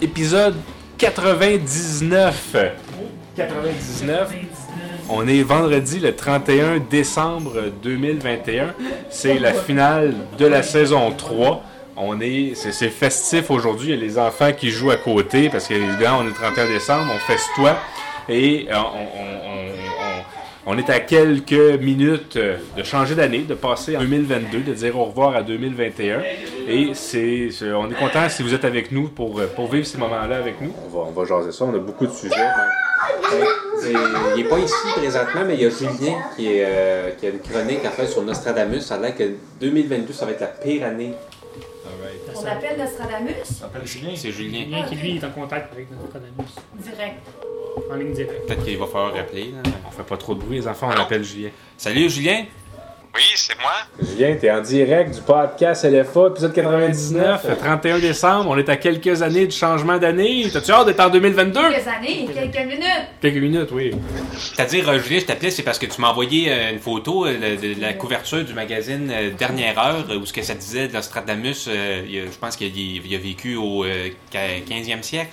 épisode 99. 99. On est vendredi le 31 décembre 2021. C'est la finale de la saison 3. On est, c'est, festif aujourd'hui. Il y a les enfants qui jouent à côté parce qu'évidemment, on est le 31 décembre, on festoie. Et euh, on- on- on- est à quelques minutes euh, de changer d'année, de passer en 2022, de dire au revoir à 2021. Et c'est, c'est- on est content si vous êtes avec nous pour, euh, pour vivre ces moments-là avec nous. On va, on va jaser ça. On a beaucoup de sujets. Et il n'est pas ici présentement, mais il y a Julien qui, est, euh, qui a une chronique en fait sur Nostradamus. Ça a l'air que 2022, ça va être la pire année. On appelle Nostradamus? S'appelle Julien. C'est Julien. Julien qui lui est en contact avec Nostradamus. direct. En ligne directe. Peut-être qu'il va falloir rappeler. là. On fait pas trop de bruit, les enfants, on l'appelle Julien. Salut Julien. Oui, c'est moi. Julien, t'es en direct du podcast LFA, épisode 99, le 31 décembre. On est à quelques années du changement d'année. T'as-tu hâte d'être en 2022? Quelques années, quelques minutes. Quelques minutes, oui. C'est-à-dire, euh, Julien, je t'appelais, c'est parce que tu m'as envoyé euh, une photo euh, de, de la couverture du magazine euh, Dernière Heure, où ce que ça disait Nostradamus, il a- je pense qu'il a, il a vécu au euh, 15e siècle,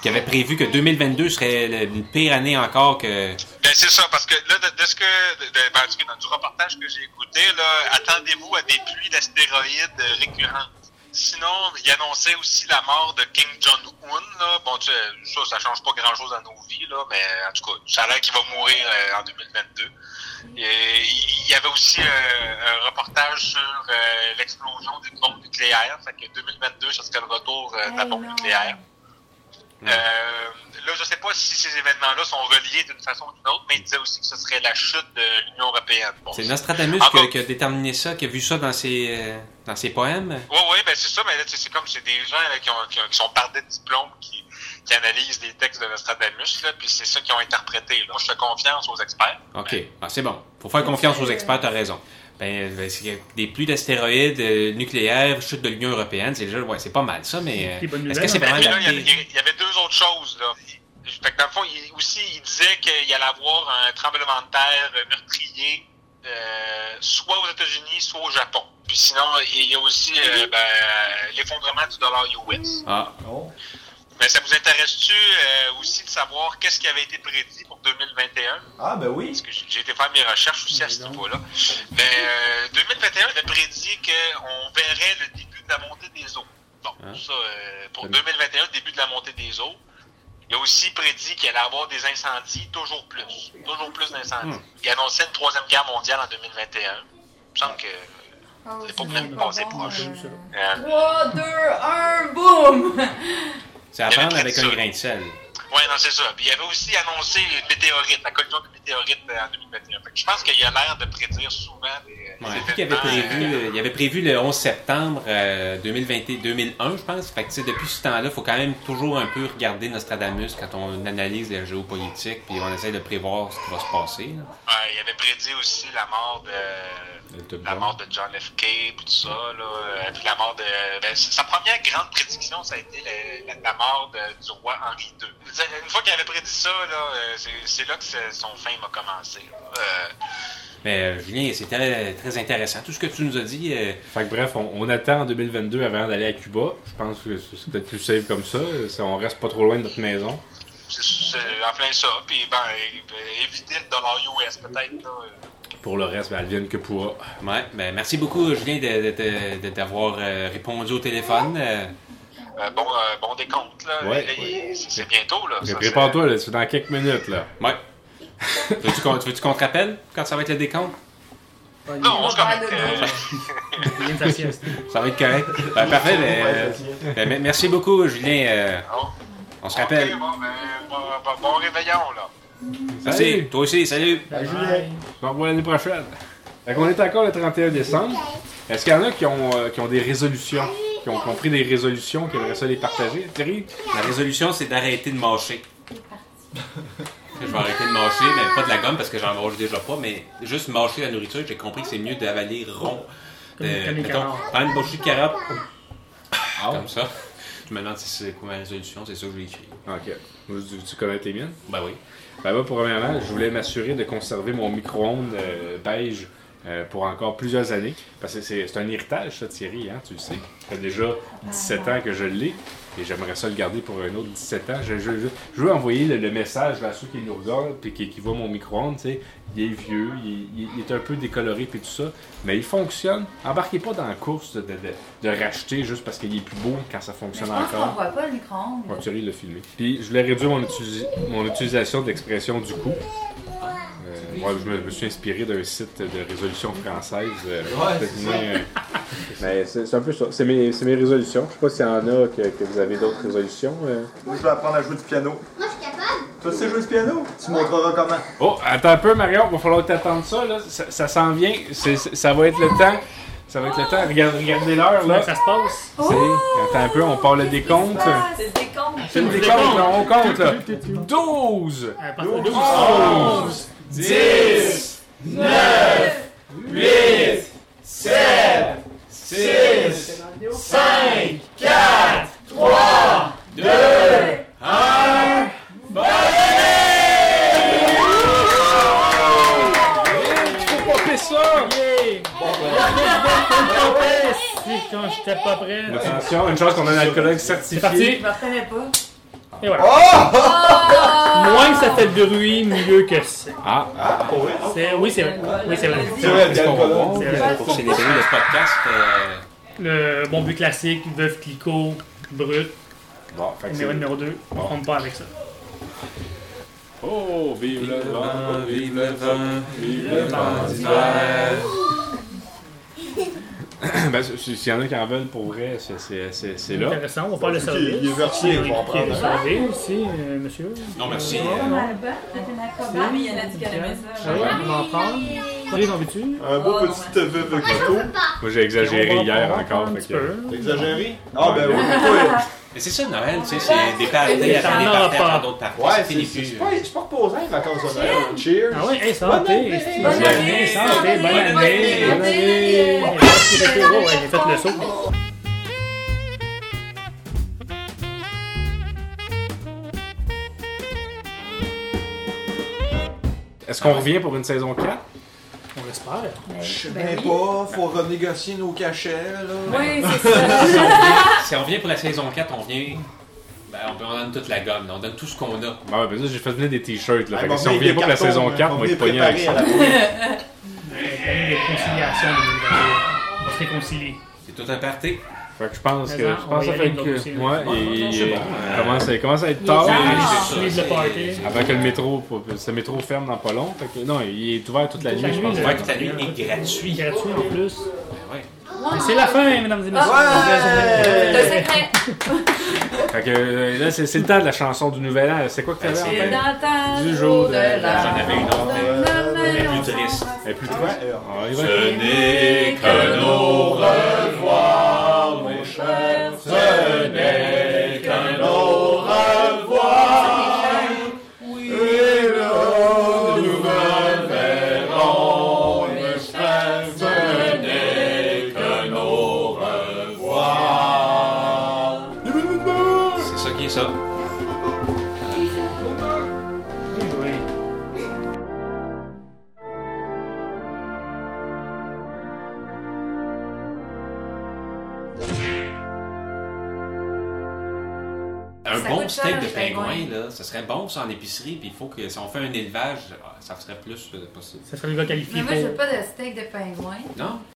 qui avait prévu que 2022 serait le- une pire année encore que... Ben, c'est ça, parce que là, de, de ce que, de, de- ben, dans du reportage que j'ai écouté, là, attendez-vous à des pluies d'astéroïdes récurrentes. Sinon, il annonçait aussi la mort de King Jong-un, là. Bon, tu sais, ça, ça change pas grand-chose dans nos vies, là, mais en tout cas, ça a l'air qu'il va mourir euh, en 2022. Et il y avait aussi euh, un reportage sur euh, l'explosion d'une bombe nucléaire. Fait que 2022, ça serait le retour de la bombe non. Euh, là, je sais pas si ces événements-là sont reliés d'une façon ou d'une autre, mais il disait aussi que ce serait la chute de l'Union européenne. Bon, C'est Nostradamus qui a, bon. qui a déterminé ça, qui a vu ça dans ses, euh, dans ses poèmes? Oui, oui, ben c'est ça, mais là, tu c'est comme c'est des gens là, qui, ont, qui, ont- qui sont bardés de diplômes qui, qui analysent les textes de Nostradamus, là, puis c'est ça qu'ils ont interprété. Là. Moi, je fais confiance aux experts. OK. Ah, c'est bon. Faut faire confiance aux experts, t'as raison. Ben, ben, c'est des pluies d'astéroïdes euh, nucléaires, chute de l'Union européenne, c'est déjà, ouais, c'est pas mal ça, mais euh, est-ce que c'est nouvelles, vraiment là, il y, avait, pire? il y avait deux autres choses. Là. Fait que dans le fond, il, aussi, il disait qu'il allait avoir un tremblement de terre meurtrier, euh, soit aux États-Unis, soit au Japon. Puis sinon, il y a aussi euh, ben, l'effondrement du dollar US. Ah, Oh. Mais ça vous intéresse-tu euh, aussi de savoir qu'est-ce qui avait été prédit pour 2021? Ah, ben oui. Parce que j'ai été faire mes recherches aussi à ce niveau-là. Mais euh, 2021 avait prédit qu'on verrait le début de la montée des eaux. Bon, Hein? ça, euh, pour 2021, le début de la montée des eaux. Il a aussi prédit qu'il allait y avoir des incendies, toujours plus. Toujours plus d'incendies. Hmm. Il annonçait une troisième guerre mondiale en 2021. Il me semble que Oh, c'est pas c'est même proche. euh. Euh, 3, 2, 1, boum! c'est à prendre avec un grain de sel. Oui, non, c'est ça. Puis il avait aussi annoncé une météorite, la collision de météorites euh, en 2021. Fait que je pense qu'il a l'air de prédire souvent des, Ouais, avait prévu, euh, euh, il avait prévu le 11 septembre euh, 2020, 2001, je pense. Fait que, depuis ce temps-là, il faut quand même toujours un peu regarder Nostradamus quand on analyse la géopolitique, puis on essaie de prévoir ce qui va se passer. là. Ouais, il avait prédit aussi la mort de la mort de John F. K. puis tout ça là, puis la mort de ben, sa première grande prédiction ça a été la, la- la mort de- du roi Henri II. Une fois qu'il avait prédit ça là, euh, c'est, là que son fame a commencé. là. Euh, Mais euh, Julien, c'était très, intéressant. Tout ce que tu nous as dit, euh, Fait que bref, on, on attend en 2022 avant d'aller à Cuba. Je pense que c'est peut-être plus safe comme ça. Ça, On reste pas trop loin de notre maison. c'est, en plein ça. Puis ben, éviter le dollar US peut-être. Là. Pour le reste, ben, advienne que pourra. ouais, ben, merci beaucoup, Julien, de- de- de- de- d'avoir euh, répondu au téléphone. Euh, Euh, bon, euh, bon décompte là. Ouais, c'est, c'est bientôt là. Prépare-toi, là, c'est dans quelques minutes. là. ouais. veux-tu qu'on veux-tu qu'on te rappelle quand ça va être le décompte? Non, on se euh. Ça va être correct. Ben, parfait. ben, euh, ben, me- merci beaucoup, Julien. Euh, bon. on se rappelle. bon, ben, bon, bon, bon réveillon là. Merci. Salut. Toi aussi, salut. Ben, Julien. On se revoit l'année prochaine. Fait qu'on est encore le 31 décembre. Est-ce qu'il y en a qui ont, euh, qui ont des résolutions? Qui ont, qui ont pris des résolutions, qui aimeraient ça les partager? Thierry? La résolution, c'est d'arrêter de mâcher. Je vais arrêter de mâcher, mais pas de la gomme parce que j'en mange déjà pas, mais juste mâcher la nourriture. J'ai compris que c'est mieux d'avaler rond. Comme- Euh, comme mettons, prendre une bouchée de carotte, Ah, comme ça. Je me demande si c'est quoi ma résolution, c'est ça que j'ai écrit. Ok. Tu, tu connais les miennes? Ben oui. Ben moi, premièrement, je voulais m'assurer de conserver mon micro-ondes euh, beige euh, pour encore plusieurs années. Parce que c'est un héritage, ça, Thierry, hein, tu le sais. Ça fait déjà 17 ans que je l'ai. Et j'aimerais ça le garder pour un autre 17 ans. Je, je- je- je veux envoyer le, le message à ceux qui nous regardent et qui, qui voient mon micro-ondes. Il est vieux, il, est un peu décoloré et tout ça. Mais il fonctionne. Embarquez pas dans la course de, de- de- de racheter juste parce qu'il est plus beau quand ça Mais fonctionne je pense encore. voit pas le micro-ondes. Thierry l'a filmé. Puis je voulais réduire mon, mon utilisation d'expression du coup. Euh, moi, je me, me suis inspiré d'un site de résolution française. euh, euh, Mais c'est c'est un peu ça. C'est mes, résolutions. Je sais pas s'il y en a que, que vous avez d'autres résolutions. euh. Moi, je vais apprendre à jouer du piano. Moi, je suis capable. Toi, tu sais jouer du piano? Tu montreras comment. Oh, attends un peu, Marion. Il va falloir t'attendre ça. Là. Ça, ça s'en vient. Ça va être le temps. Ça va être le temps. Regarde, regardez l'heure. Comment là. ça se passe? Attends un peu. On part le décompte. C'est. C'est décompte. là, On compte. Là. 12. À partir de 11, 10, 9, 8, 7, 6, 5, 4, 3, 2, 1, Faut popper ça! Si, quand j'étais pas prêt. Attention, une chance qu'on a un alcoologue C'est certifié. parti. Je me reconnais pas. Et voilà. Ah! Moins que ça fait de bruit, mieux que c'est. Ah, C'est- Oui, c'est vrai. Oui, c'est vrai. C'est vrai, est-ce qu'on va voir? C'est vrai. Pour célébrer le podcast, euh, Le bon but classique, Veuve Clicquot, brut, Bon, fait que numéro c'est... numéro 2. On ne pas avec ça. Oh, vive le vent, vive le vent, vive le vent d'hiver. ben, s'il y en a qui en veulent pour vrai, c'est- c'est c'est- c'est là. Intéressant, on va faire le Ok, service. il est versé, Qui- on va en prendre aussi, euh, monsieur. Non, merci. Il y en a on va en prendre. Thierry, en veux-tu? Un beau Oh, petit veuve Clicquot. Moi, j'ai exagéré hier encore. fait que- exagéré? Ah, ben oui, mais c'est ça, Noël, tu sais, c'est des parties après t'en des parties après d'autres parties. Ouais, c'est fini plus. c'est pas, reposant les vacances de Noël. Cheers! Ah oui, hey, santé! Bonne année. c'est- Bonne Bonne année, année, santé, santé, bonne bonne année! année. Bonne année! Ouais, j'ai fait le saut. Est-ce qu'on revient pour une saison 4? On l'espère. Je sais Ben même oui. pas, faut renégocier nos cachets, là. Oui, c'est ça. Si on, vient, si on vient pour la saison 4, on vient. Ben, on, on donne toute la gomme, on donne tout ce qu'on a. Ouais, ben là, j'ai fait venir des t-shirts. Là, Ah, fait bon, que si on mais des pas pour la saison hein, 4, on va être pogné avec ça. la 2022. On va se réconcilier. C'est tout un party. Fait que je pense que, je pense que ça fait que. Bon, et commence, à- être tard. Il Ah. Avant que le métro, ce métro ferme dans pas long. Fait que, non, il est ouvert toute la nuit, je pense. toute la nuit est gratuit. Gratuit en plus. Ben c'est la fin, mesdames et messieurs. Ouais! Le secret. Fait que euh, là, c'est le temps de la chanson du Nouvel An. C'est quoi que t'avais Ben, en c'est fait? Dans le temps Du jour de la- J'en avais une autre, elle est plus triste. Elle est plus triste. Ah, il va- n'est que nos revoirs, Un Ça bon steak cher, de pingouin, là, ça serait bon ça en épicerie, puis il faut que si on fait un élevage, ah, ça serait plus euh, possible. Ça serait le gars qualifié Mais moi, je veux pas de steak de pingouin. Non?